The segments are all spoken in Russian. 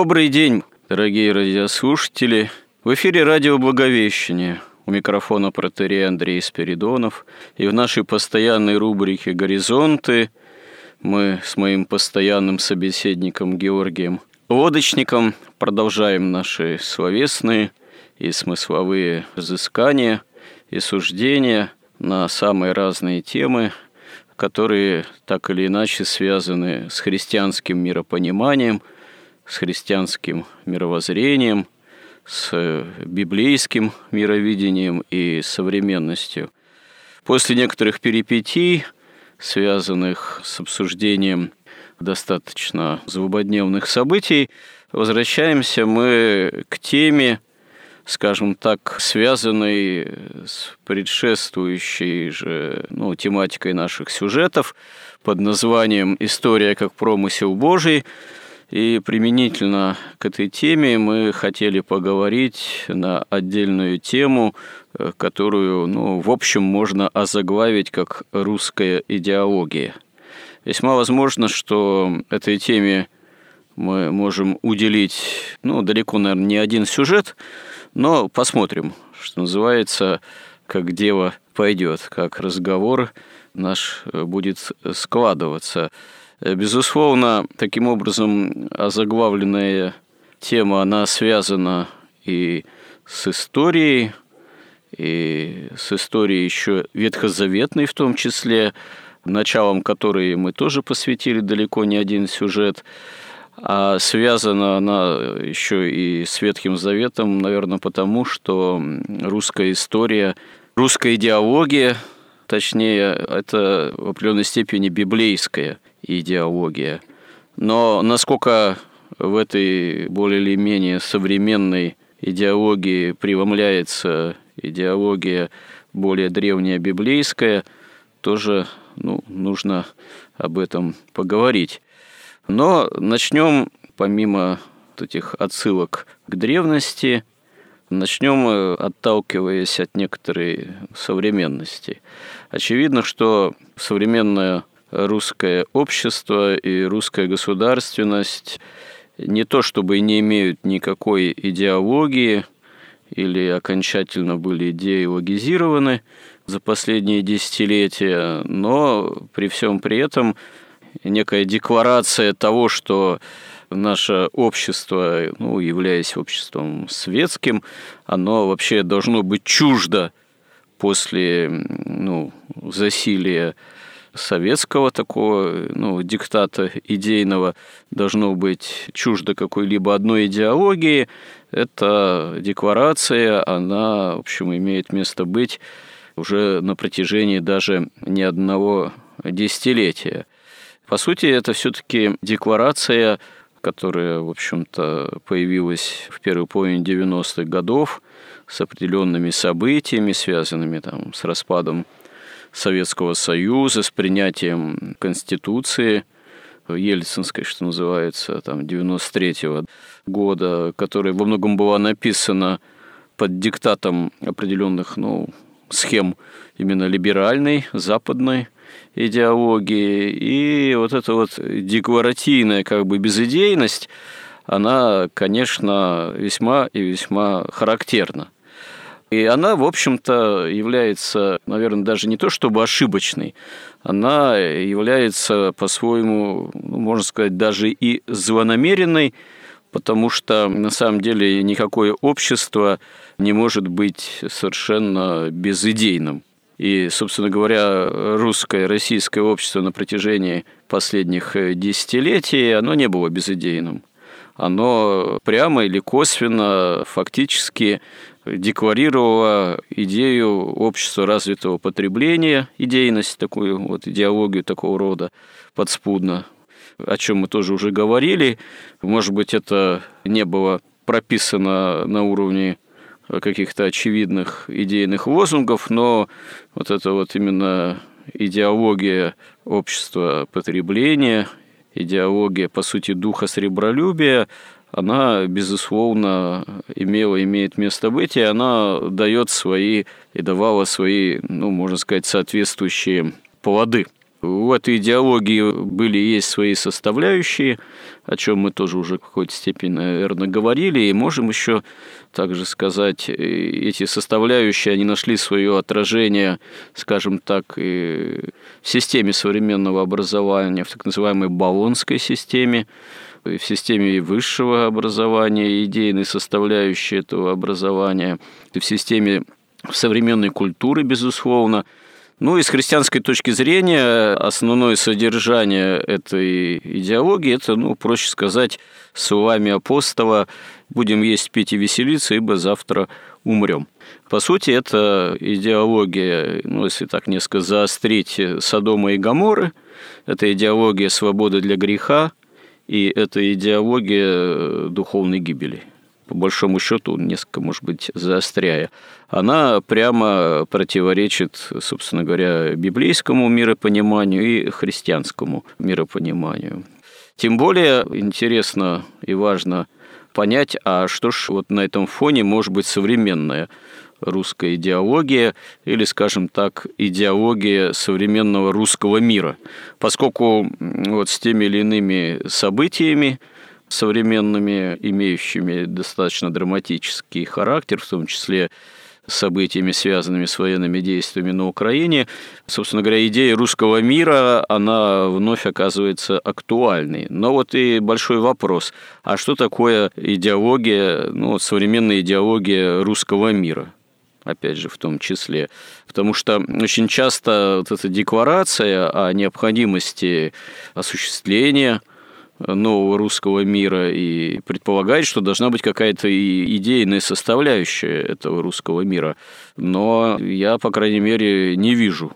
Добрый день, дорогие радиослушатели. В эфире радио «Благовещение». У микрофона протерей Андрей Спиридонов. И в нашей постоянной рубрике «Горизонты» мы с моим постоянным собеседником Георгием Лодочником продолжаем наши словесные и смысловые изыскания и суждения на самые разные темы, которые так или иначе связаны с христианским миропониманием – с христианским мировоззрением, с библейским мировидением и современностью. После некоторых перипетий, связанных с обсуждением достаточно злободневных событий, возвращаемся мы к теме, скажем так, связанной с предшествующей же ну, тематикой наших сюжетов под названием «История как промысел Божий», и применительно к этой теме мы хотели поговорить на отдельную тему, э, которую, ну, в общем, можно озаглавить как «русская идеология». Весьма возможно, что этой теме мы можем уделить, ну, далеко, наверное, не один сюжет, но посмотрим, что называется, как дело пойдет, как разговор наш будет складываться. Э, безусловно, таким образом озаглавленная тема, она связана и с историей, и с историей еще ветхозаветной в том числе, началом которой мы тоже посвятили далеко не один сюжет, а связана она еще и с Ветхим Заветом, наверное, потому что русская история, русская идеология, точнее, это в определенной степени библейская идеология. Но насколько в этой более или менее современной идеологии преломляется идеология более древняя библейская, тоже ну, нужно об этом поговорить. Но начнем, помимо этих отсылок к древности, начнем, э, отталкиваясь от некоторой современности. Очевидно, что современная русское общество и русская государственность не то чтобы не имеют никакой идеологии или окончательно были идеологизированы за последние десятилетия, но при всем при этом некая декларация того, что наше общество, ну, являясь обществом светским, оно вообще должно быть чуждо после ну, засилия советского такого ну, диктата идейного должно быть чуждо какой-либо одной идеологии. Эта декларация, она, в общем, имеет место быть уже на протяжении даже не одного десятилетия. По сути, это все-таки декларация, которая, в общем-то, появилась в первой половине 90-х годов с определенными событиями, связанными там, с распадом Советского Союза, с принятием Конституции Ельцинской, что называется, там, 93-го года, которая во многом была написана под диктатом определенных ну, схем именно либеральной, западной идеологии. И вот эта вот декларативная как бы безыдейность, она, конечно, весьма и весьма характерна. И она, в общем-то, является, наверное, даже не то чтобы ошибочной, она является по-своему, ну, можно сказать, даже и злонамеренной, потому что на самом деле никакое общество не может быть совершенно безыдейным. И, собственно говоря, русское, российское общество на протяжении последних десятилетий, оно не было безыдейным. Оно прямо или косвенно фактически декларировала идею общества развитого потребления, идейность, такую вот идеологию такого рода подспудно, о чем мы тоже уже говорили. Может быть, это не было прописано на уровне каких-то очевидных идейных лозунгов, но вот это вот именно идеология общества потребления, идеология, по сути, духа сребролюбия, она, безусловно, имела, имеет место быть, и она дает свои и давала свои, ну, можно сказать, соответствующие плоды. У этой идеологии были и есть свои составляющие, о чем мы тоже уже в какой-то степени, наверное, говорили, и можем еще также сказать, эти составляющие, они нашли свое отражение, скажем так, и в системе современного образования, в так называемой Болонской системе, в системе высшего образования, идейной составляющей этого образования, в системе современной культуры, безусловно. Ну и с христианской точки зрения основное содержание этой идеологии – это, ну, проще сказать, словами апостола «будем есть, пить и веселиться, ибо завтра умрем». По сути, это идеология, ну, если так несколько заострить, Содома и Гаморы, это идеология свободы для греха, и это идеология духовной гибели. По большому счету, несколько, может быть, заостряя. Она прямо противоречит, собственно говоря, библейскому миропониманию и христианскому миропониманию. Тем более интересно и важно понять, а что ж вот на этом фоне может быть современное русская идеология или, скажем так, идеология современного русского мира. Поскольку вот с теми или иными событиями современными, имеющими достаточно драматический характер, в том числе событиями, связанными с военными действиями на Украине, собственно говоря, идея русского мира, она вновь оказывается актуальной. Но вот и большой вопрос, а что такое идеология, ну, современная идеология русского мира? опять же, в том числе. Потому что очень часто вот эта декларация о необходимости осуществления нового русского мира и предполагает, что должна быть какая-то идейная составляющая этого русского мира. Но я, по крайней мере, не вижу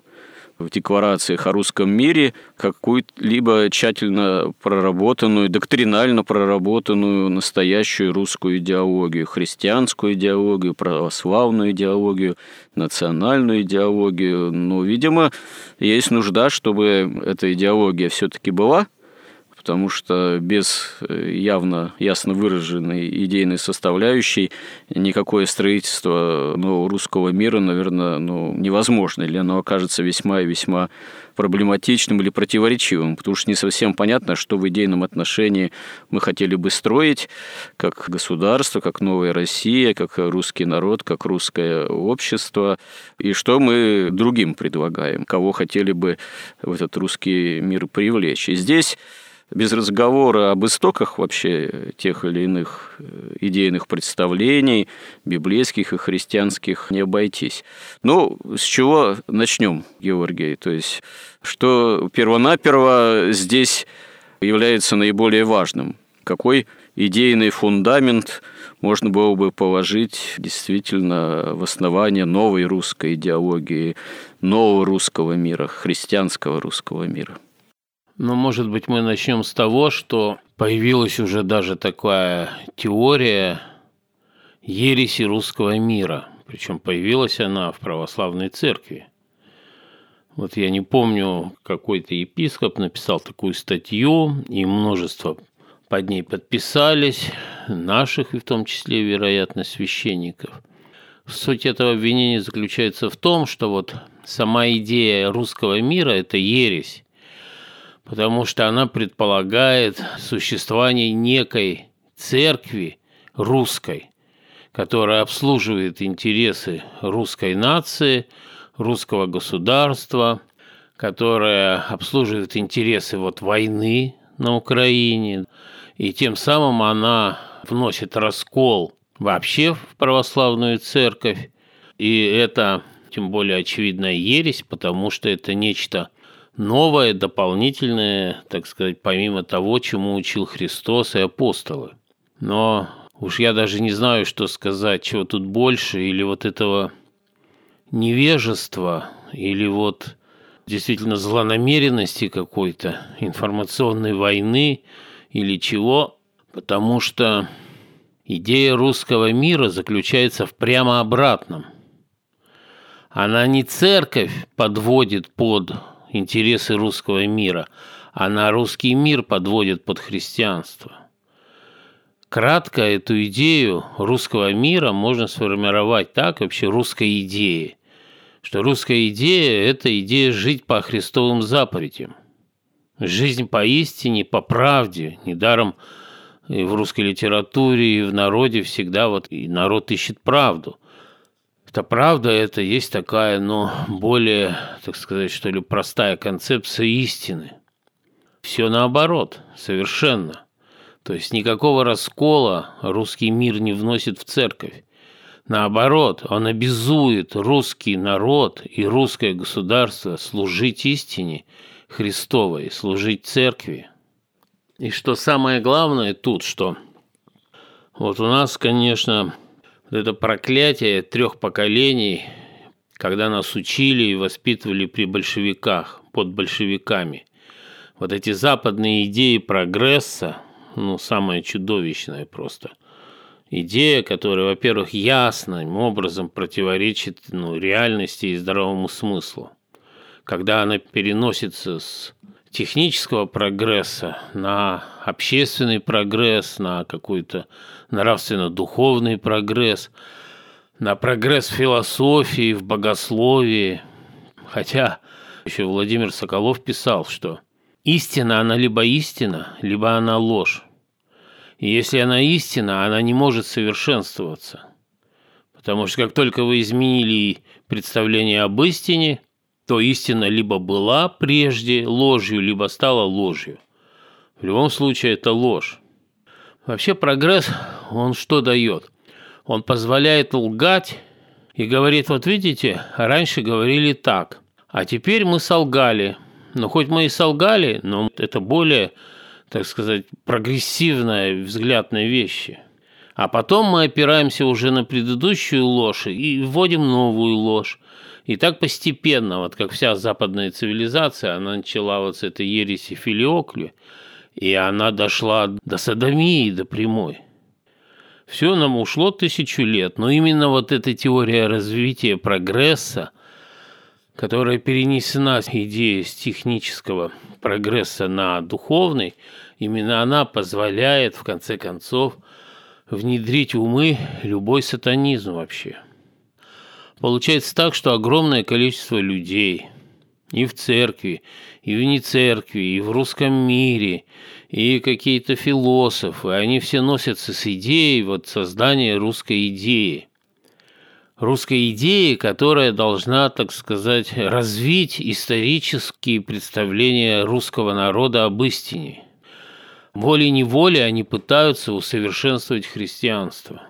в декларациях о русском мире какую-либо тщательно проработанную, доктринально проработанную настоящую русскую идеологию, христианскую идеологию, православную идеологию, национальную идеологию. Но, видимо, есть нужда, чтобы эта идеология все-таки была – потому что без э, явно ясно выраженной идейной составляющей никакое строительство нового русского мира, наверное, ну, невозможно, или оно окажется весьма и весьма проблематичным или противоречивым, потому что не совсем понятно, что в идейном отношении мы хотели бы строить как государство, как новая Россия, как русский народ, как русское общество, и что мы другим предлагаем, кого хотели бы в этот русский мир привлечь. И здесь без разговора об истоках вообще тех или иных э, идейных представлений, библейских и христианских, не обойтись. Ну, с чего начнем, Георгий? То есть, что первонаперво здесь является наиболее важным? Какой идейный фундамент можно было бы положить действительно в основание новой русской идеологии, нового русского мира, христианского русского мира? Ну, может быть, мы начнем с того, что появилась уже даже такая теория ереси русского мира. Причем появилась она в православной церкви. Вот я не помню, какой-то епископ написал такую статью, и множество под ней подписались, наших и в том числе, вероятно, священников. Суть этого обвинения заключается в том, что вот сама идея русского мира – это ересь, потому что она предполагает существование некой церкви русской, которая обслуживает интересы русской нации, русского государства, которая обслуживает интересы вот войны на Украине, и тем самым она вносит раскол вообще в православную церковь, и это тем более очевидная ересь, потому что это нечто новое, дополнительное, так сказать, помимо того, чему учил Христос и апостолы. Но уж я даже не знаю, что сказать, чего тут больше, или вот этого невежества, или вот действительно злонамеренности какой-то, информационной войны или чего, потому что идея русского мира заключается в прямо обратном. Она не церковь подводит под интересы русского мира, она русский мир подводит под христианство. Кратко эту идею русского мира можно сформировать так, вообще русской идеи, что русская идея – это идея жить по христовым заповедям. Жизнь поистине, по правде, недаром и в русской литературе, и в народе всегда вот и народ ищет правду. Это правда, это есть такая, но более, так сказать, что ли, простая концепция истины. Все наоборот, совершенно. То есть никакого раскола русский мир не вносит в церковь. Наоборот, он обязует русский народ и русское государство служить истине Христовой, служить церкви. И что самое главное тут, что вот у нас, конечно, это проклятие трех поколений, когда нас учили и воспитывали при большевиках, под большевиками. Вот эти западные идеи прогресса, ну, самое чудовищное просто. Идея, которая, во-первых, ясным образом противоречит ну, реальности и здоровому смыслу. Когда она переносится с технического прогресса на общественный прогресс, на какой-то нравственно-духовный прогресс, на прогресс в философии, в богословии. Хотя еще Владимир Соколов писал, что истина, она либо истина, либо она ложь. И если она истина, она не может совершенствоваться. Потому что как только вы изменили представление об истине – то истина либо была прежде ложью, либо стала ложью. В любом случае это ложь. Вообще прогресс, он что дает? Он позволяет лгать и говорит, вот видите, раньше говорили так, а теперь мы солгали. Но хоть мы и солгали, но это более, так сказать, прогрессивный взгляд на вещи. А потом мы опираемся уже на предыдущую ложь и вводим новую ложь. И так постепенно, вот как вся западная цивилизация, она начала вот с этой ереси Филиокли, и она дошла до садомии, до прямой. Все нам ушло тысячу лет, но именно вот эта теория развития прогресса, которая перенесена идея с технического прогресса на духовный, именно она позволяет, в конце концов, внедрить умы любой сатанизм вообще – Получается так, что огромное количество людей и в церкви, и вне церкви, и в русском мире, и какие-то философы, они все носятся с идеей вот создания русской идеи. Русской идеи, которая должна, так сказать, развить исторические представления русского народа об истине. Волей-неволей они пытаются усовершенствовать христианство,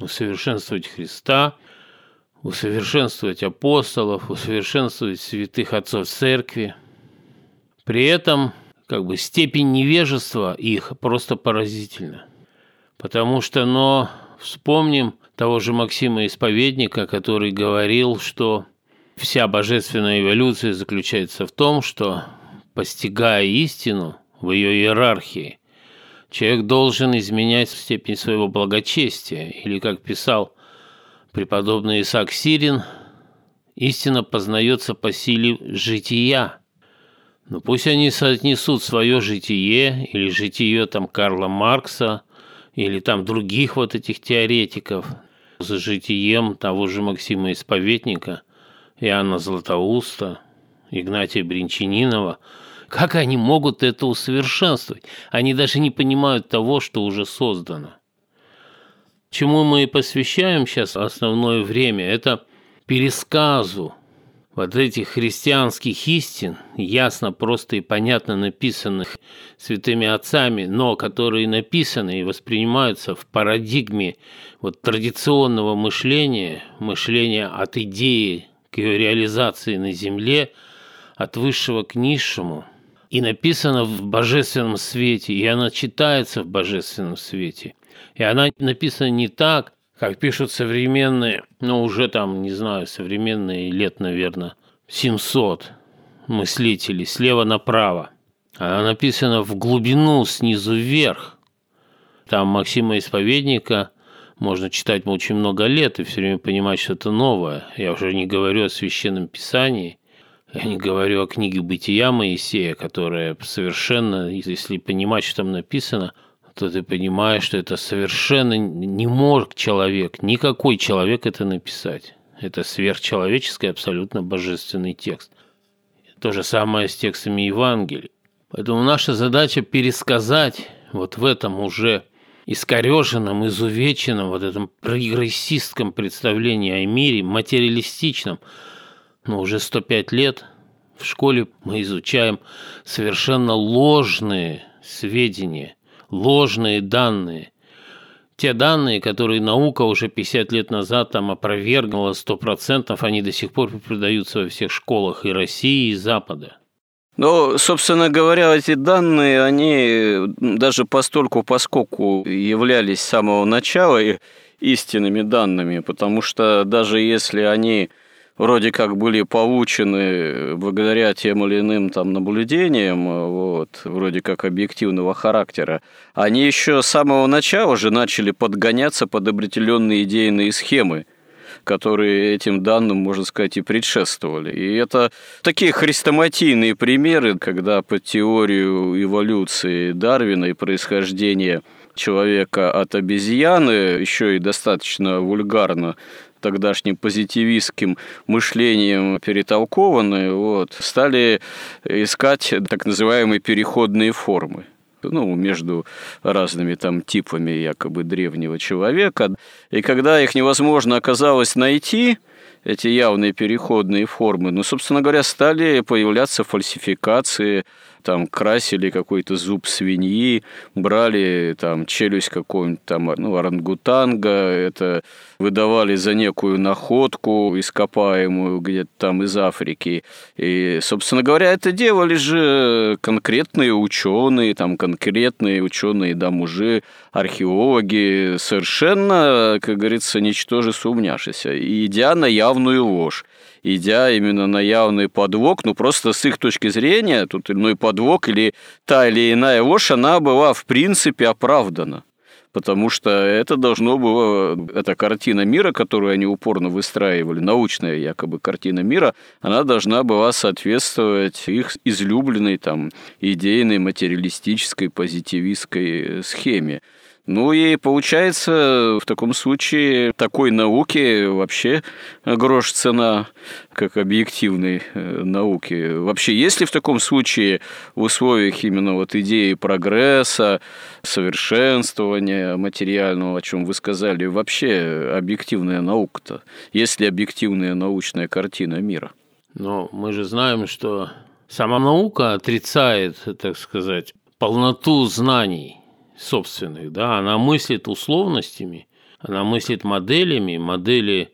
усовершенствовать Христа – усовершенствовать апостолов, усовершенствовать святых отцов церкви. При этом как бы степень невежества их просто поразительна. Потому что, но вспомним того же Максима Исповедника, который говорил, что вся божественная эволюция заключается в том, что, постигая истину в ее иерархии, человек должен изменять степень своего благочестия, или, как писал Преподобный Исаак Сирин «Истина познается по силе жития». Но пусть они соотнесут свое житие или житие там Карла Маркса или там других вот этих теоретиков за житием того же Максима Исповедника, Иоанна Златоуста, Игнатия Бринчанинова, как они могут это усовершенствовать? Они даже не понимают того, что уже создано чему мы и посвящаем сейчас основное время, это пересказу вот этих христианских истин, ясно, просто и понятно написанных святыми отцами, но которые написаны и воспринимаются в парадигме вот традиционного мышления, мышления от идеи к ее реализации на земле, от высшего к низшему. и написана в божественном свете, и она читается в божественном свете. И она написана не так, как пишут современные, ну уже там, не знаю, современные лет, наверное, 700 мыслителей слева направо. Она написана в глубину, снизу вверх. Там Максима Исповедника можно читать очень много лет и все время понимать что-то новое. Я уже не говорю о Священном Писании, я не говорю о книге «Бытия» Моисея, которая совершенно, если понимать, что там написано, то ты понимаешь, что это совершенно не может человек, никакой человек это написать. Это сверхчеловеческий, абсолютно божественный текст. То же самое с текстами Евангелий. Поэтому наша задача пересказать вот в этом уже искореженном, изувеченном, вот этом прогрессистском представлении о мире, материалистичном, но уже 105 лет в школе мы изучаем совершенно ложные сведения, ложные данные. Те данные, которые наука уже 50 лет назад там опровергнула 100%, они до сих пор преподаются во всех школах и России, и Запада. Но, собственно говоря, эти данные, они даже постольку поскольку являлись с самого начала истинными данными, потому что даже если они вроде как были получены благодаря тем или иным там наблюдениям, вот, вроде как объективного характера, они еще с самого начала же начали подгоняться под определенные идейные схемы которые этим данным, можно сказать, и предшествовали. И это такие хрестоматийные примеры, когда по теорию эволюции Дарвина и происхождения человека от обезьяны, еще и достаточно вульгарно тогдашним позитивистским мышлением перетолкованы, вот, стали искать так называемые переходные формы ну, между разными там типами якобы древнего человека. И когда их невозможно оказалось найти, эти явные переходные формы, ну, собственно говоря, стали появляться фальсификации, там красили какой-то зуб свиньи, брали там челюсть какого-нибудь там, ну, орангутанга, это выдавали за некую находку ископаемую где-то там из Африки. И, собственно говоря, это делали же конкретные ученые, там конкретные ученые, да, мужи, археологи, совершенно, как говорится, ничтоже сумняшися, идя на явную ложь идя именно на явный подвох, ну просто с их точки зрения, тут иной подвох или та или иная ложь, она была в принципе оправдана потому что это должно было, эта картина мира, которую они упорно выстраивали, научная якобы картина мира, она должна была соответствовать их излюбленной там идейной материалистической позитивистской схеме. Ну и получается, в таком случае такой науке вообще грош цена, как объективной э, науки. Вообще, есть ли в таком случае в условиях именно вот идеи прогресса, совершенствования материального, о чем вы сказали, вообще объективная наука-то? Есть ли объективная научная картина мира? Но мы же знаем, что сама наука отрицает, так сказать, полноту знаний – собственных, да, она мыслит условностями, она мыслит моделями, модели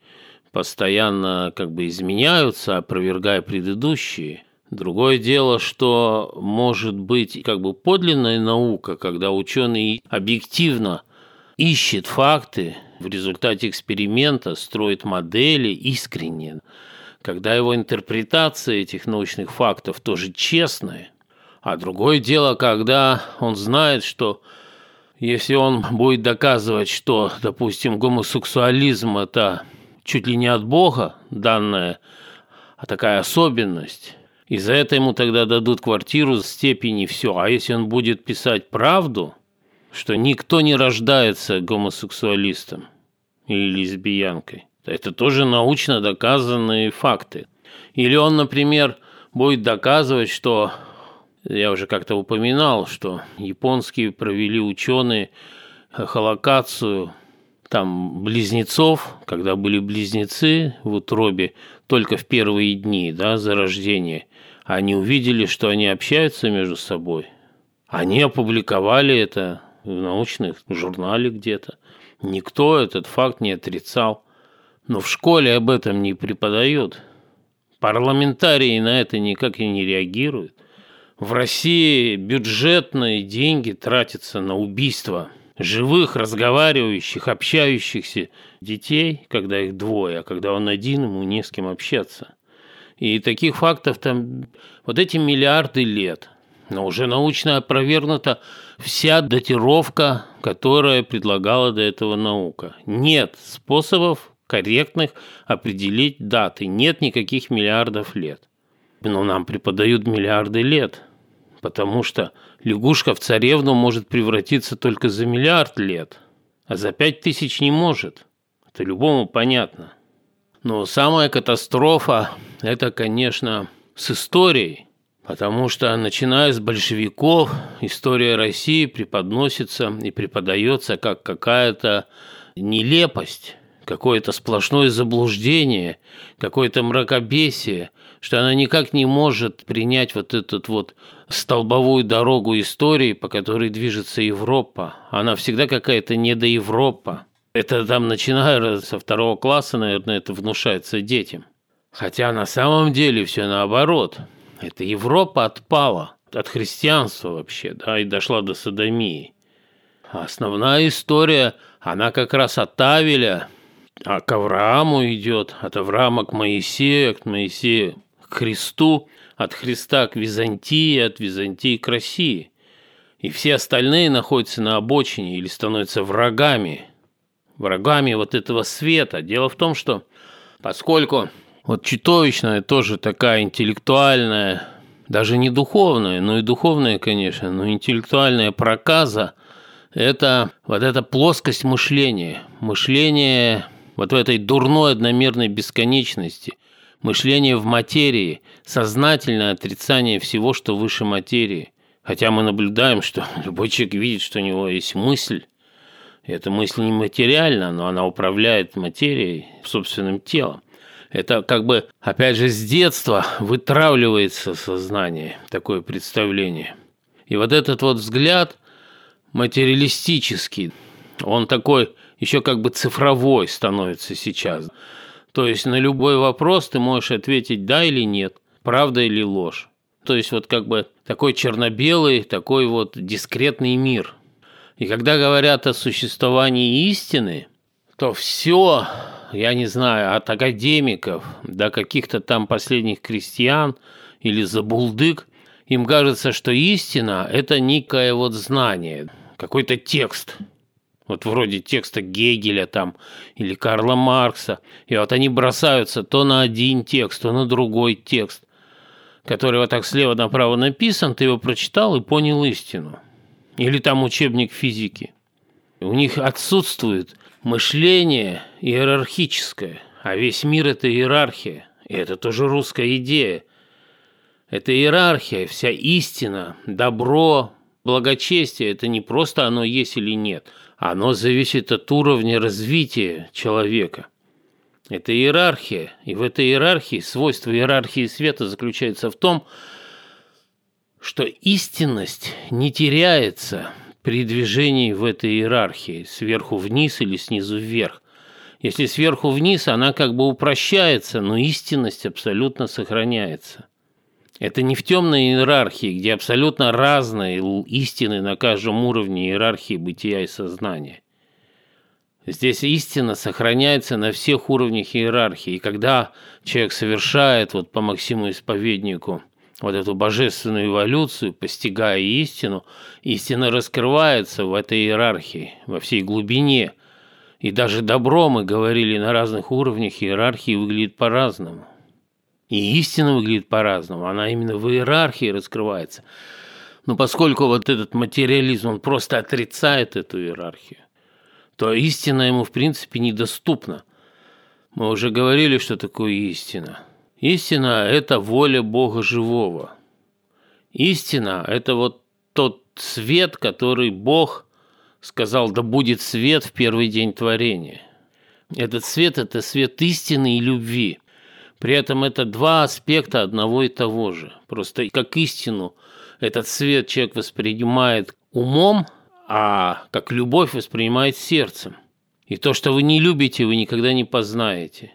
постоянно как бы изменяются, опровергая предыдущие. Другое дело, что может быть как бы подлинная наука, когда ученый объективно ищет факты, в результате эксперимента строит модели искренне, когда его интерпретация этих научных фактов тоже честная. А другое дело, когда он знает, что если он будет доказывать, что, допустим, гомосексуализм – это чуть ли не от Бога данная, а такая особенность, и за это ему тогда дадут квартиру, степени, все. А если он будет писать правду, что никто не рождается гомосексуалистом или лесбиянкой, то это тоже научно доказанные факты. Или он, например, будет доказывать, что я уже как-то упоминал, что японские провели ученые холокацию там близнецов, когда были близнецы в утробе только в первые дни да, зарождения, они увидели, что они общаются между собой. Они опубликовали это в научных журнале где-то. Никто этот факт не отрицал. Но в школе об этом не преподают. Парламентарии на это никак и не реагируют. В России бюджетные деньги тратятся на убийство живых, разговаривающих, общающихся детей, когда их двое, а когда он один, ему не с кем общаться. И таких фактов там вот эти миллиарды лет. Но уже научно опровергнута вся датировка, которая предлагала до этого наука. Нет способов корректных определить даты. Нет никаких миллиардов лет. Но нам преподают миллиарды лет, потому что лягушка в царевну может превратиться только за миллиард лет, а за пять тысяч не может. Это любому понятно. Но самая катастрофа – это, конечно, с историей, потому что, начиная с большевиков, история России преподносится и преподается как какая-то нелепость, какое-то сплошное заблуждение, какое-то мракобесие, что она никак не может принять вот этот вот столбовую дорогу истории, по которой движется Европа. Она всегда какая-то недоевропа. Это там, начиная со второго класса, наверное, это внушается детям. Хотя на самом деле все наоборот. Это Европа отпала от христианства вообще, да, и дошла до садомии. основная история, она как раз от Авеля, а к Аврааму идет, от Авраама к Моисею, от Моисея к Христу, от Христа к Византии, от Византии к России. И все остальные находятся на обочине или становятся врагами, врагами вот этого света. Дело в том, что поскольку вот чудовищная тоже такая интеллектуальная, даже не духовная, но и духовная, конечно, но интеллектуальная проказа – это вот эта плоскость мышления, мышление вот в этой дурной одномерной бесконечности, мышление в материи, сознательное отрицание всего, что выше материи. Хотя мы наблюдаем, что любой человек видит, что у него есть мысль, и эта мысль не материальна, но она управляет материей, собственным телом. Это как бы, опять же, с детства вытравливается сознание, такое представление. И вот этот вот взгляд материалистический, он такой еще как бы цифровой становится сейчас. То есть на любой вопрос ты можешь ответить да или нет, правда или ложь. То есть вот как бы такой черно-белый, такой вот дискретный мир. И когда говорят о существовании истины, то все, я не знаю, от академиков до каких-то там последних крестьян или забулдык, им кажется, что истина – это некое вот знание, какой-то текст – вот вроде текста Гегеля там или Карла Маркса, и вот они бросаются то на один текст, то на другой текст, который вот так слева направо написан, ты его прочитал и понял истину. Или там учебник физики. У них отсутствует мышление иерархическое, а весь мир – это иерархия. И это тоже русская идея. Это иерархия, вся истина, добро, благочестие – это не просто оно есть или нет – оно зависит от уровня развития человека. Это иерархия, и в этой иерархии, свойство иерархии света заключается в том, что истинность не теряется при движении в этой иерархии сверху вниз или снизу вверх. Если сверху вниз, она как бы упрощается, но истинность абсолютно сохраняется. Это не в темной иерархии, где абсолютно разные истины на каждом уровне иерархии бытия и сознания. Здесь истина сохраняется на всех уровнях иерархии. И когда человек совершает вот по Максиму Исповеднику вот эту божественную эволюцию, постигая истину, истина раскрывается в этой иерархии, во всей глубине. И даже добро, мы говорили, на разных уровнях иерархии выглядит по-разному. И истина выглядит по-разному, она именно в иерархии раскрывается. Но поскольку вот этот материализм, он просто отрицает эту иерархию, то истина ему в принципе недоступна. Мы уже говорили, что такое истина. Истина – это воля Бога живого. Истина – это вот тот свет, который Бог сказал, да будет свет в первый день творения. Этот свет – это свет истины и любви – при этом это два аспекта одного и того же. Просто как истину этот свет человек воспринимает умом, а как любовь воспринимает сердцем. И то, что вы не любите, вы никогда не познаете.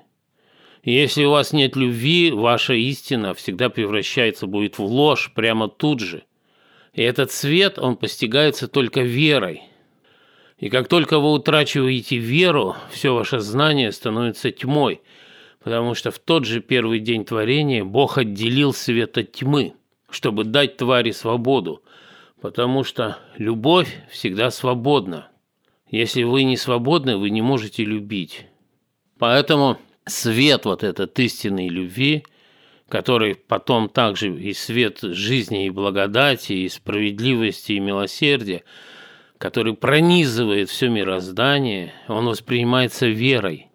И если у вас нет любви, ваша истина всегда превращается будет в ложь прямо тут же. И этот свет, он постигается только верой. И как только вы утрачиваете веру, все ваше знание становится тьмой, потому что в тот же первый день творения Бог отделил свет от тьмы, чтобы дать твари свободу, потому что любовь всегда свободна. Если вы не свободны, вы не можете любить. Поэтому свет вот этот истинной любви, который потом также и свет жизни, и благодати, и справедливости, и милосердия, который пронизывает все мироздание, он воспринимается верой.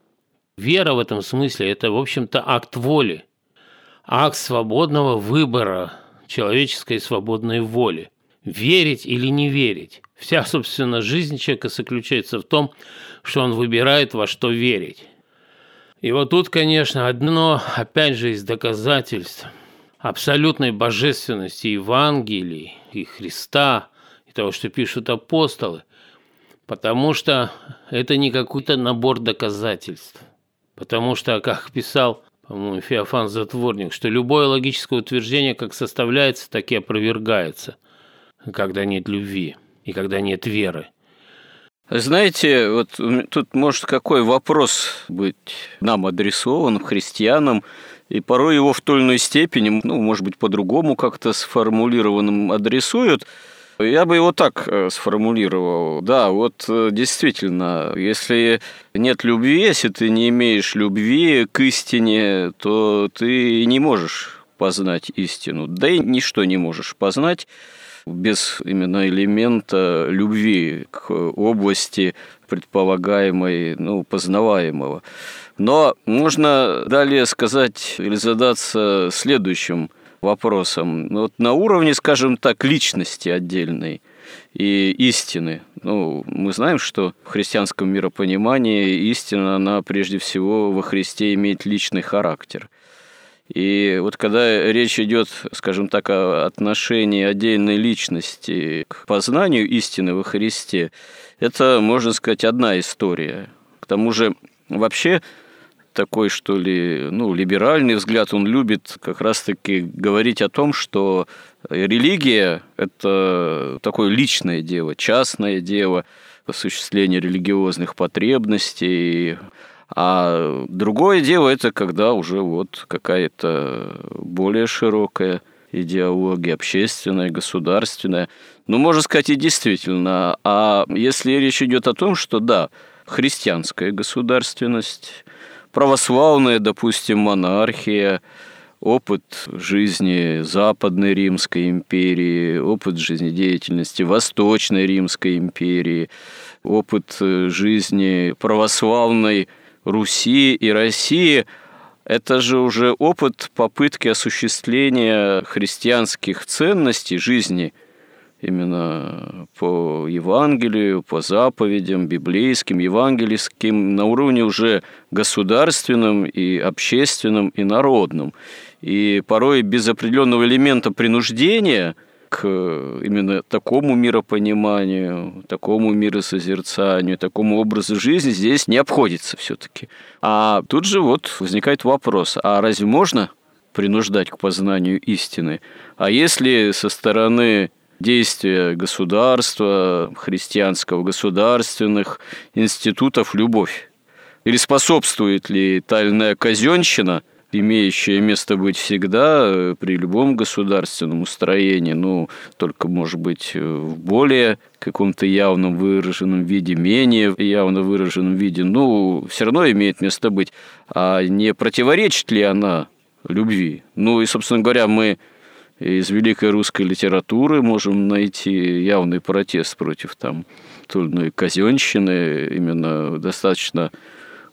Вера в этом смысле – это, в общем-то, акт воли, акт свободного выбора человеческой свободной воли. Верить или не верить. Вся, собственно, жизнь человека заключается в том, что он выбирает, во что верить. И вот тут, конечно, одно, опять же, из доказательств абсолютной божественности Евангелий и Христа, и того, что пишут апостолы, потому что это не какой-то набор доказательств. Потому что, как писал, по-моему, Феофан Затворник, что любое логическое утверждение как составляется, так и опровергается, когда нет любви и когда нет веры – знаете, вот тут может какой вопрос быть нам адресован, христианам, и порой его в той или иной степени, ну, может быть, по-другому как-то сформулированным адресуют. Я бы его так э, сформулировал. Да, вот э, действительно, если нет любви, если ты не имеешь любви к истине, то ты не можешь познать истину. Да и ничто не можешь познать без именно элемента любви к области предполагаемой, ну, познаваемого. Но можно далее сказать или задаться следующим вопросом. Вот на уровне, скажем так, личности отдельной и истины. Ну, мы знаем, что в христианском миропонимании истина, она прежде всего во Христе имеет личный характер. И вот когда речь идет, скажем так, о отношении отдельной личности к познанию истины во Христе, это, можно сказать, одна история. К тому же, вообще, такой, что ли, ну, либеральный взгляд, он любит как раз-таки говорить о том, что религия – это такое личное дело, частное дело, осуществление религиозных потребностей, а другое дело это когда уже вот какая-то более широкая идеология, общественная, государственная. Ну, можно сказать, и действительно. А если речь идет о том, что да, христианская государственность, православная, допустим, монархия, опыт жизни Западной Римской империи, опыт жизнедеятельности Восточной Римской империи, опыт жизни православной Руси и России – это же уже опыт попытки осуществления христианских ценностей жизни именно по Евангелию, по заповедям библейским, евангельским, на уровне уже государственном и общественном и народном. И порой без определенного элемента принуждения – к именно такому миропониманию, такому миросозерцанию, такому образу жизни здесь не обходится все-таки. А тут же вот возникает вопрос, а разве можно принуждать к познанию истины? А если со стороны действия государства, христианского, государственных институтов любовь? Или способствует ли тайная казенщина – имеющее место быть всегда э, при любом государственном устроении, ну, только, может быть, э, в более каком-то явном выраженном виде, менее явно выраженном виде, ну, все равно имеет место быть. А не противоречит ли она любви? Ну, и, собственно говоря, мы из великой русской литературы можем найти явный протест против там той или иной казенщины, именно достаточно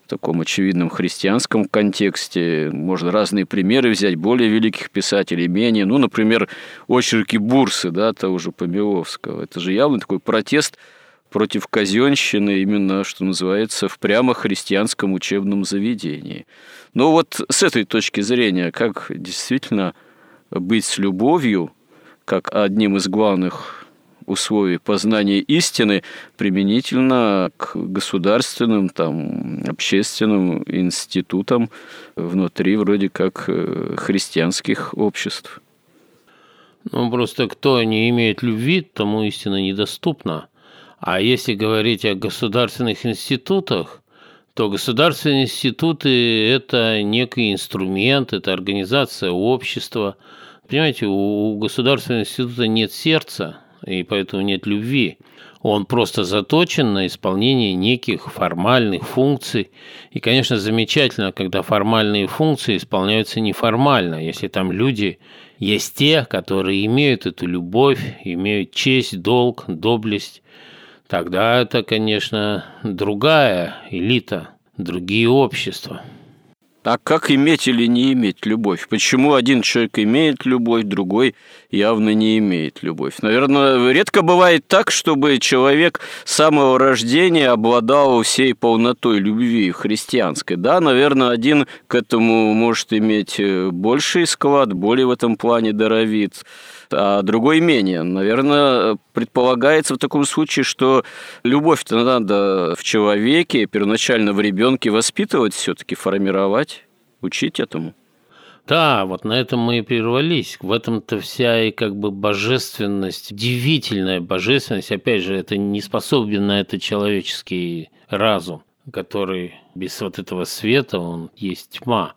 в таком очевидном христианском контексте. Можно разные примеры взять, более великих писателей, менее. Ну, например, очерки Бурсы, да, того же Помиловского. Это же явно такой протест против казенщины, именно, что называется, в прямо христианском учебном заведении. Но вот с этой точки зрения, как действительно быть с любовью, как одним из главных условий познания истины применительно к государственным, там, общественным институтам внутри вроде как э, христианских обществ. Ну, просто кто не имеет любви, тому истина недоступна. А если говорить о государственных институтах, то государственные институты – это некий инструмент, это организация общества. Понимаете, у государственного института нет сердца, и поэтому нет любви. Он просто заточен на исполнение неких формальных функций. И, конечно, замечательно, когда формальные функции исполняются неформально, если там люди есть те, которые имеют эту любовь, имеют честь, долг, доблесть, тогда это, конечно, другая элита, другие общества. А как иметь или не иметь любовь? Почему один человек имеет любовь, другой явно не имеет любовь? Наверное, редко бывает так, чтобы человек с самого рождения обладал всей полнотой любви христианской. Да, наверное, один к этому может иметь э, больший склад, более в этом плане даровит а другой менее. Наверное, предполагается в таком случае, что любовь-то надо в человеке, первоначально в ребенке воспитывать все-таки, формировать, учить этому. Да, вот на этом мы и прервались. В этом-то вся и как бы божественность, удивительная божественность. Опять же, это не способен на это человеческий разум, который без вот этого света, он есть тьма.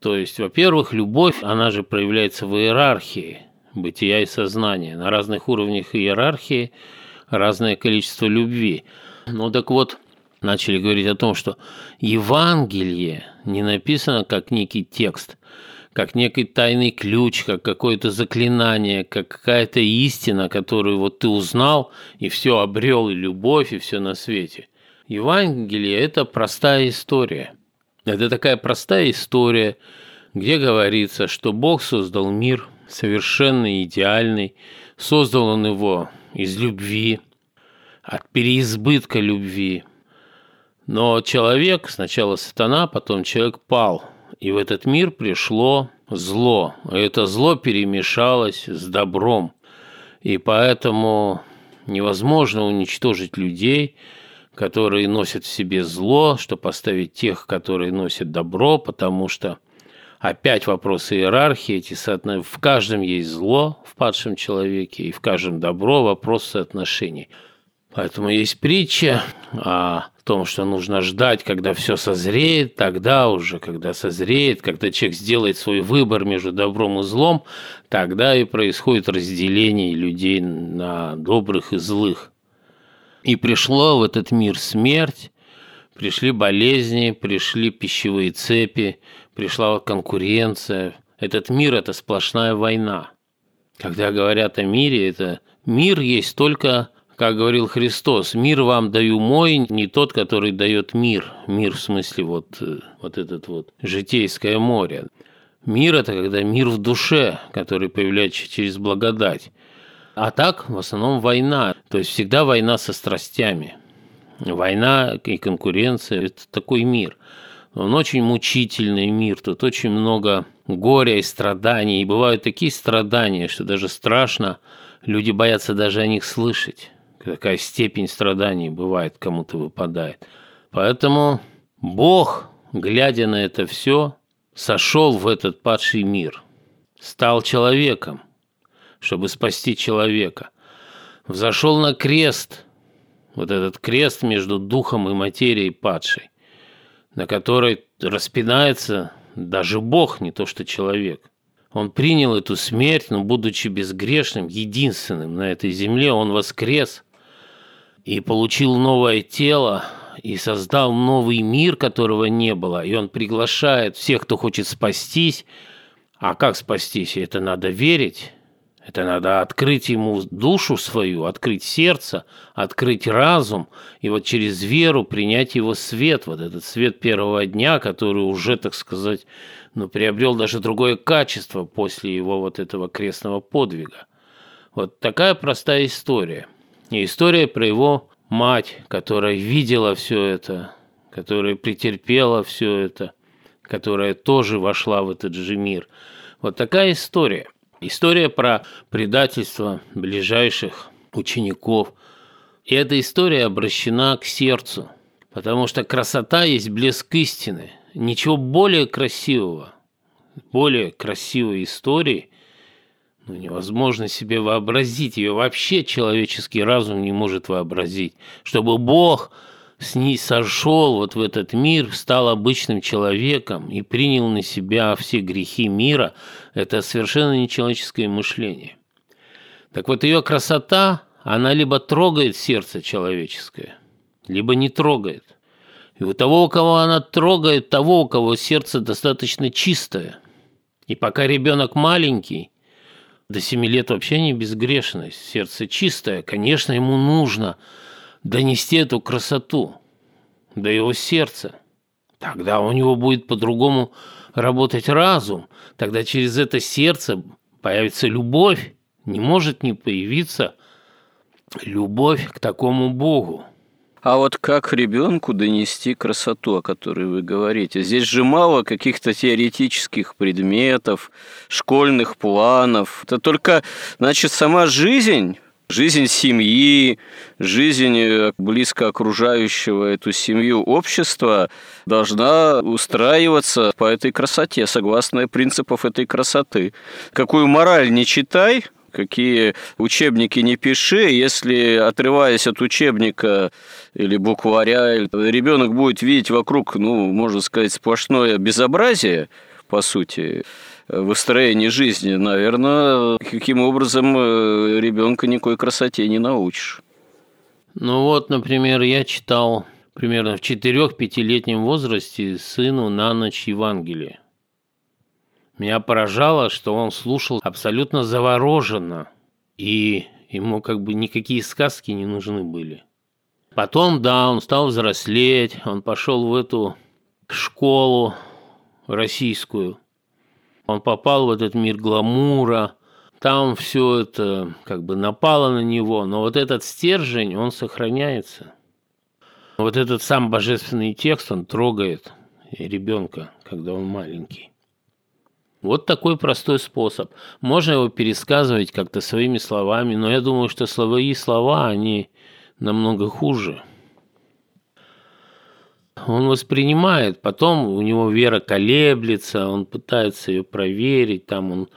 То есть, во-первых, любовь, она же проявляется в иерархии бытия и сознания. На разных уровнях иерархии разное количество любви. Ну так вот, начали говорить о том, что Евангелие не написано как некий текст, как некий тайный ключ, как какое-то заклинание, как какая-то истина, которую вот ты узнал, и все обрел, и любовь, и все на свете. Евангелие – это простая история. Это такая простая история, где говорится, что Бог создал мир совершенный, идеальный, создал он его из любви, от переизбытка любви – но человек, сначала сатана, потом человек пал, и в этот мир пришло зло. Это зло перемешалось с добром, и поэтому невозможно уничтожить людей, которые носят в себе зло, что поставить тех, которые носят добро, потому что опять вопросы иерархии, эти соотно... в каждом есть зло в падшем человеке, и в каждом добро вопрос соотношений. Поэтому есть притча о том, что нужно ждать, когда все созреет, тогда уже, когда созреет, когда человек сделает свой выбор между добром и злом, тогда и происходит разделение людей на добрых и злых. И пришло в этот мир смерть, пришли болезни, пришли пищевые цепи, пришла конкуренция. Этот мир – это сплошная война. Когда говорят о мире, это мир есть только как говорил Христос, мир вам даю мой, не тот, который дает мир. Мир в смысле вот, э, вот этот вот житейское море. Мир – это когда мир в душе, который появляется через благодать. А так, в основном, война. То есть всегда война со страстями. Война и конкуренция – это такой мир. Он очень мучительный мир, тут очень много горя и страданий. И бывают такие страдания, что даже страшно, люди боятся даже о них слышать. Какая степень страданий бывает, кому-то выпадает. Поэтому Бог, глядя на это все, сошел в этот падший мир, стал человеком, чтобы спасти человека, взошел на крест, вот этот крест между духом и материей падшей, на которой распинается даже Бог, не то что человек. Он принял эту смерть, но будучи безгрешным, единственным на этой земле, он воскрес – и получил новое тело, и создал новый мир, которого не было. И он приглашает всех, кто хочет спастись. А как спастись? Это надо верить. Это надо открыть ему душу свою, открыть сердце, открыть разум, и вот через веру принять его свет, вот этот свет первого дня, который уже, так сказать, ну, приобрел даже другое качество после его вот этого крестного подвига. Вот такая простая история – и история про его мать, которая видела все это, которая претерпела все это, которая тоже вошла в этот же мир. Вот такая история. История про предательство ближайших, учеников. И эта история обращена к сердцу, потому что красота есть блеск истины. Ничего более красивого, более красивой истории ну, невозможно себе вообразить. Ее вообще человеческий разум не может вообразить. Чтобы Бог с ней сошел вот в этот мир, стал обычным человеком и принял на себя все грехи мира, это совершенно нечеловеческое мышление. Так вот, ее красота, она либо трогает сердце человеческое, либо не трогает. И у того, у кого она трогает, того, у кого сердце достаточно чистое. И пока ребенок маленький, до семи лет вообще не безгрешность, сердце чистое, конечно, ему нужно – донести эту красоту до его сердца. Тогда у него будет по-другому работать разум, тогда через это сердце появится любовь, не может не появиться любовь к такому Богу. А вот как ребенку донести красоту, о которой вы говорите? Здесь же мало каких-то теоретических предметов, школьных планов. Это только, значит, сама жизнь жизнь семьи, жизнь э, близко окружающего эту семью общества должна устраиваться по этой красоте, согласно принципов этой красоты. Какую мораль не читай, какие учебники не пиши, если отрываясь от учебника или букваря, ребенок будет видеть вокруг, ну, можно сказать, сплошное безобразие, по сути, выстроении жизни, наверное, каким образом э, ребенка никакой красоте не научишь. Ну вот, например, я читал примерно в 4-5-летнем возрасте сыну на ночь Евангелие. Меня поражало, что он слушал абсолютно завороженно, и ему как бы никакие сказки не нужны были. Потом, да, он стал взрослеть, он пошел в эту школу российскую, он попал в этот мир гламура, там все это как бы напало на него, но вот этот стержень, он сохраняется. Вот этот сам божественный текст, он трогает ребенка, когда он маленький. Вот такой простой способ. Можно его пересказывать как-то своими словами, но я думаю, что словаи слова, они намного хуже – он воспринимает, потом у него вера колеблется, он пытается ее проверить, там он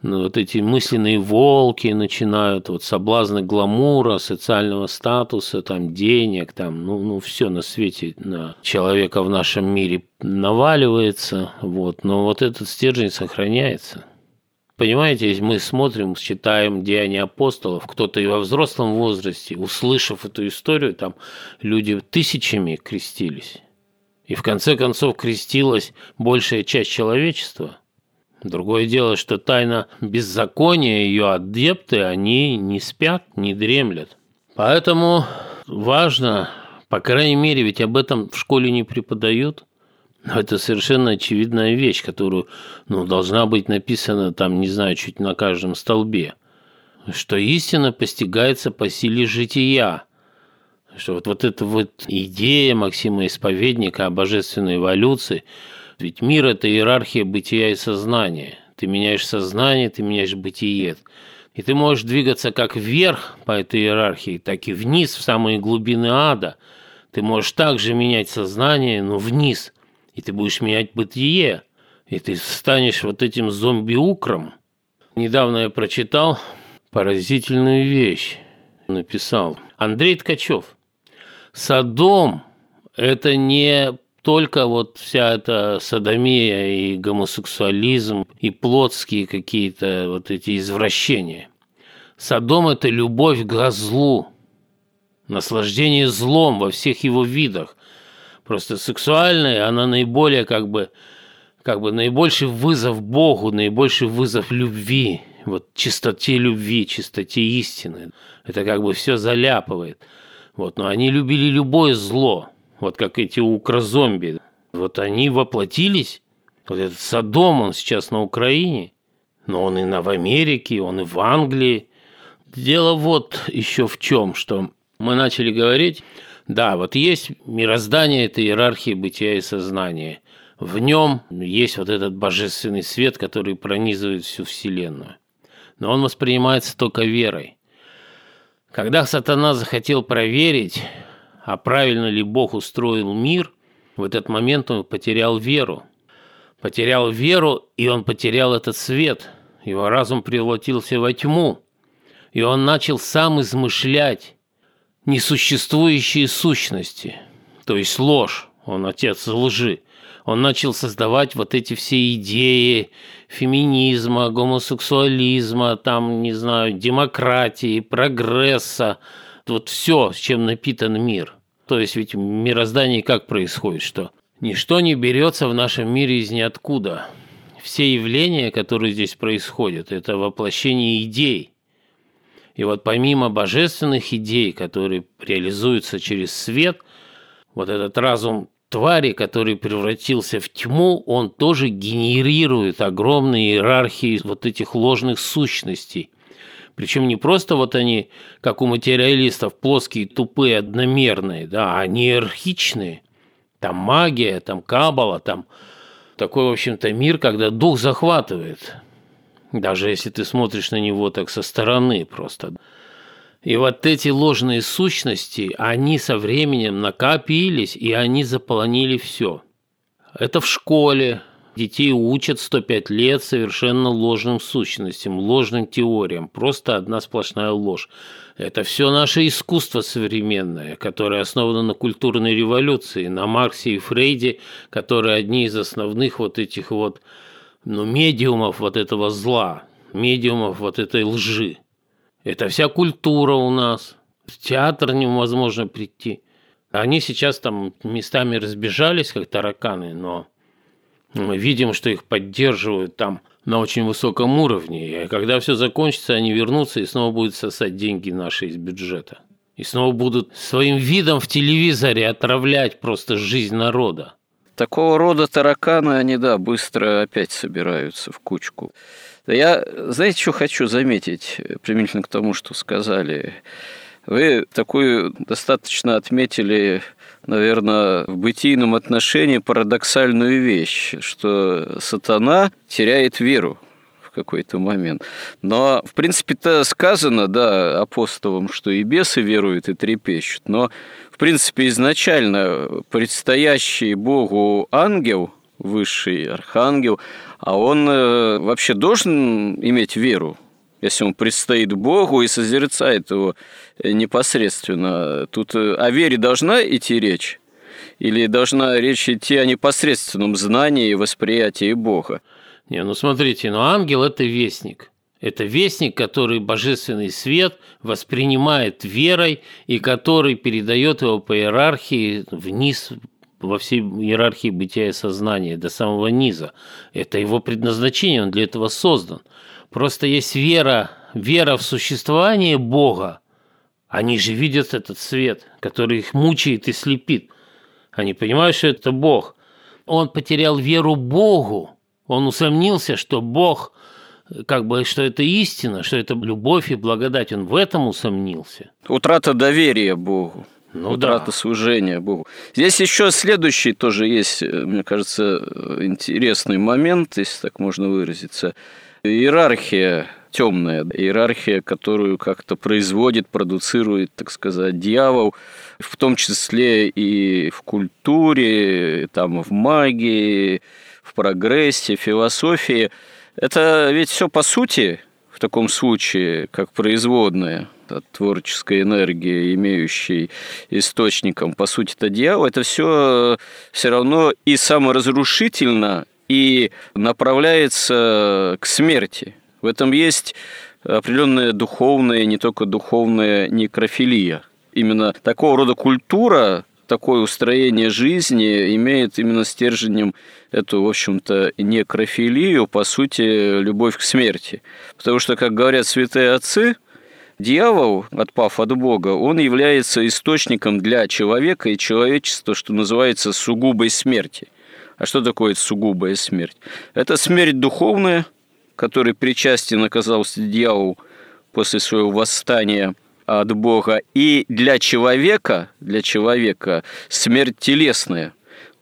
ну, вот эти мысленные волки начинают, вот соблазны гламура, социального статуса, там денег, там, ну, ну все на свете на человека в нашем мире наваливается, вот, но вот этот стержень сохраняется. Понимаете, мы смотрим, читаем Деяния апостолов, кто-то и во взрослом возрасте, услышав эту историю, там люди тысячами крестились. И в конце концов крестилась большая часть человечества. Другое дело, что тайна беззакония ее адепты, они не спят, не дремлят. Поэтому важно, по крайней мере, ведь об этом в школе не преподают, это совершенно очевидная вещь, которую ну, должна быть написана там, не знаю, чуть на каждом столбе. Что истина постигается по силе жития. Что вот, вот эта вот идея Максима Исповедника о божественной эволюции, ведь мир – это иерархия бытия и сознания. Ты меняешь сознание, ты меняешь бытие. И ты можешь двигаться как вверх по этой иерархии, так и вниз, в самые глубины ада. Ты можешь также менять сознание, но вниз – и ты будешь менять бытие, и ты станешь вот этим зомби-укром. Недавно я прочитал поразительную вещь, написал Андрей Ткачев. Садом – это не только вот вся эта садомия и гомосексуализм и плотские какие-то вот эти извращения. Садом – это любовь к злу, наслаждение злом во всех его видах, Просто сексуальная, она наиболее как бы, как бы наибольший вызов Богу, наибольший вызов любви, вот чистоте любви, чистоте истины. Это как бы все заляпывает. Вот, но они любили любое зло, вот как эти укрозомби. Вот они воплотились. Вот этот Содом, он сейчас на Украине, но он и на, в Америке, он и в Англии. Дело вот еще в чем, что мы начали говорить да, вот есть мироздание, это иерархия бытия и сознания. В нем есть вот этот божественный свет, который пронизывает всю Вселенную. Но он воспринимается только верой. Когда сатана захотел проверить, а правильно ли Бог устроил мир, в этот момент он потерял веру. Потерял веру, и он потерял этот свет. Его разум превратился во тьму. И он начал сам измышлять несуществующие сущности, то есть ложь. Он отец лжи. Он начал создавать вот эти все идеи феминизма, гомосексуализма, там, не знаю, демократии, прогресса, вот все, чем напитан мир. То есть ведь в мироздании как происходит, что ничто не берется в нашем мире из ниоткуда. Все явления, которые здесь происходят, это воплощение идей. И вот помимо божественных идей, которые реализуются через свет, вот этот разум твари, который превратился в тьму, он тоже генерирует огромные иерархии вот этих ложных сущностей. Причем не просто вот они, как у материалистов, плоские, тупые, одномерные, да, а они иерархичные. Там магия, там кабала, там такой, в общем-то, мир, когда дух захватывает. Даже если ты смотришь на него так со стороны просто. И вот эти ложные сущности, они со временем накопились, и они заполонили все. Это в школе. Детей учат 105 лет совершенно ложным сущностям, ложным теориям. Просто одна сплошная ложь. Это все наше искусство современное, которое основано на культурной революции, на Марксе и Фрейде, которые одни из основных вот этих вот ну, медиумов вот этого зла, медиумов вот этой лжи. Это вся культура у нас. В театр невозможно прийти. Они сейчас там местами разбежались, как тараканы, но мы видим, что их поддерживают там на очень высоком уровне. И когда все закончится, они вернутся и снова будут сосать деньги наши из бюджета. И снова будут своим видом в телевизоре отравлять просто жизнь народа. Такого рода тараканы, они, да, быстро опять собираются в кучку. Я, знаете, что хочу заметить, э, применительно к тому, что сказали. Вы такую достаточно отметили, наверное, в бытийном отношении парадоксальную вещь, что сатана теряет веру какой-то момент. Но, в принципе-то сказано, да, апостолам, что и бесы веруют и трепещут, но, в принципе, изначально предстоящий Богу ангел – высший архангел, а он э, вообще должен иметь веру, если он предстоит Богу и созерцает его э, непосредственно. Тут э, о вере должна идти речь? Или должна речь идти о непосредственном знании и восприятии Бога? Не, ну смотрите, ну ангел – это вестник. Это вестник, который божественный свет воспринимает верой и который передает его по иерархии вниз во всей иерархии бытия и сознания до самого низа. Это его предназначение, он для этого создан. Просто есть вера, вера в существование Бога. Они же видят этот свет, который их мучает и слепит. Они понимают, что это Бог. Он потерял веру Богу. Он усомнился, что Бог, как бы, что это истина, что это любовь и благодать. Он в этом усомнился. Утрата доверия Богу. Ну, утрата да. служения Богу. Здесь еще следующий тоже есть, э, мне кажется, интересный момент, если так можно выразиться. Иерархия темная, иерархия, которую как-то производит, продуцирует, так сказать, дьявол, в том числе и в культуре, там, в магии, прогрессе, философии. Это ведь все по сути в таком случае, как производное от творческой энергии, имеющей источником, по сути, это дьявол, это все все равно и саморазрушительно, и направляется к смерти. В этом есть определенная духовная, не только духовная некрофилия. Именно такого рода культура, такое устроение жизни имеет именно стержнем эту, в общем-то, некрофилию, по сути, любовь к смерти. Потому что, как говорят святые отцы, Дьявол, отпав от Бога, он является источником для человека и человечества, что называется, сугубой смерти. А что такое сугубая смерть? Это смерть духовная, которой причастен оказался дьявол после своего восстания от Бога, и для человека, для человека смерть телесная,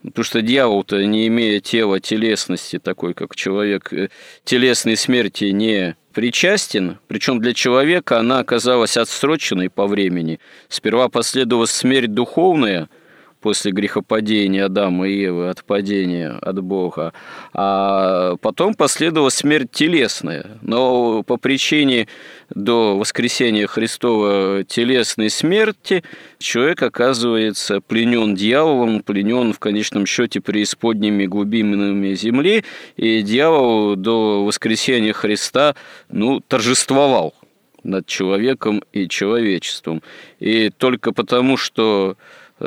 Потому что дьявол-то, не имея тела телесности, такой как человек, э, телесной смерти не причастен, причем для человека она оказалась отсроченной по времени. Сперва последовала смерть духовная – после грехопадения Адама и Евы, от падения от Бога. А потом последовала смерть телесная. Но по причине до воскресения Христова телесной смерти человек оказывается пленен дьяволом, пленен в конечном счете преисподними глубинами земли, и дьявол до воскресения Христа ну, торжествовал над человеком и человечеством. И только потому, что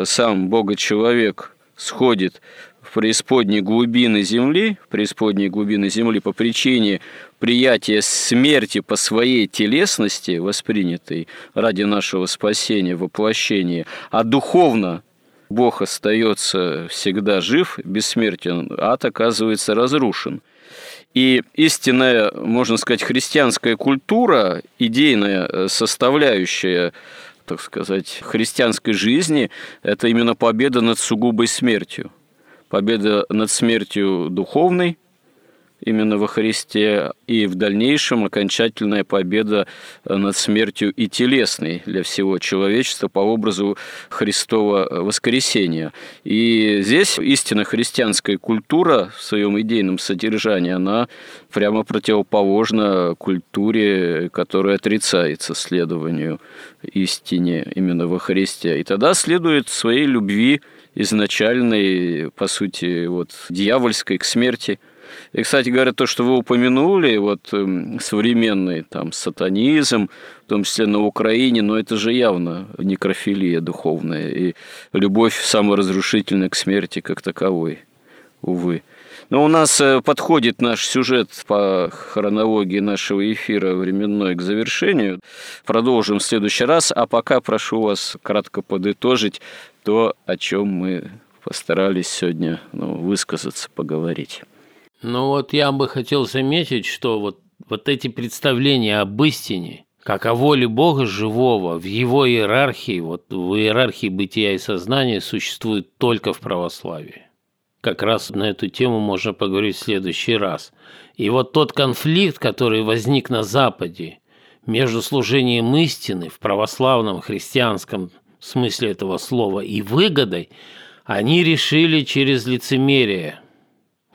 сам Бога-человек сходит в преисподней глубины земли, в преисподней глубины земли по причине приятия смерти по своей телесности, воспринятой ради нашего спасения, воплощения, а духовно Бог остается всегда жив, бессмертен, ад оказывается разрушен. И истинная, можно сказать, христианская культура, идейная составляющая так сказать, христианской жизни, это именно победа над сугубой смертью. Победа над смертью духовной, именно во Христе, и в дальнейшем окончательная победа над смертью и телесной для всего человечества по образу Христова воскресения. И здесь истинно христианская культура в своем идейном содержании, она прямо противоположна культуре, которая отрицается следованию истине именно во Христе. И тогда следует своей любви изначальной, по сути, вот, дьявольской к смерти – и, кстати говоря, то, что вы упомянули, вот эм, современный там сатанизм, в том числе на Украине, но это же явно некрофилия духовная и любовь саморазрушительная к смерти как таковой, увы. Но у нас э, подходит наш сюжет по хронологии нашего эфира временной к завершению. Продолжим в следующий раз, а пока прошу вас кратко подытожить то, о чем мы постарались сегодня ну, высказаться, поговорить. Ну вот я бы хотел заметить, что вот, вот эти представления об истине, как о воле Бога живого в его иерархии, вот в иерархии бытия и сознания существует только в православии. Как раз на эту тему можно поговорить в следующий раз. И вот тот конфликт, который возник на Западе между служением истины в православном христианском смысле этого слова и выгодой, они решили через лицемерие –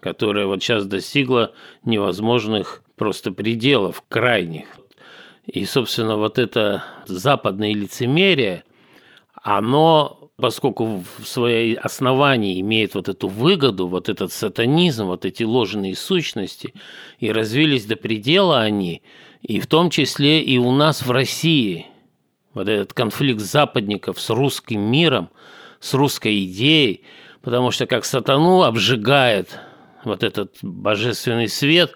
которая вот сейчас достигла невозможных просто пределов, крайних. И, собственно, вот это западное лицемерие, оно, поскольку в своей основании имеет вот эту выгоду, вот этот сатанизм, вот эти ложные сущности, и развились до предела они, и в том числе и у нас в России. Вот этот конфликт западников с русским миром, с русской идеей, потому что как сатану обжигает вот этот божественный свет,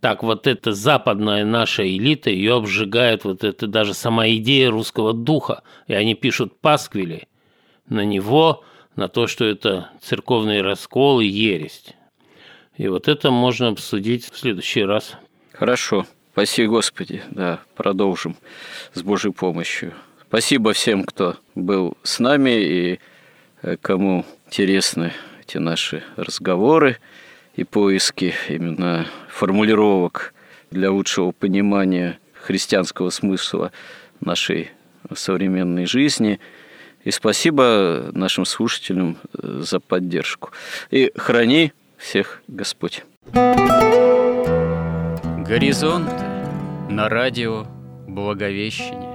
так вот эта западная наша элита ее обжигает, вот это даже сама идея русского духа. И они пишут пасквили на него, на то, что это церковный раскол и ересь. И вот это можно обсудить в следующий раз. Хорошо. Спасибо, Господи. Да, продолжим с Божьей помощью. Спасибо всем, кто был с нами и э, кому интересны эти наши разговоры и поиски именно формулировок для лучшего понимания христианского смысла нашей современной жизни. И спасибо нашим слушателям э, за поддержку. И храни всех Господь. Горизонт на радио Благовещение.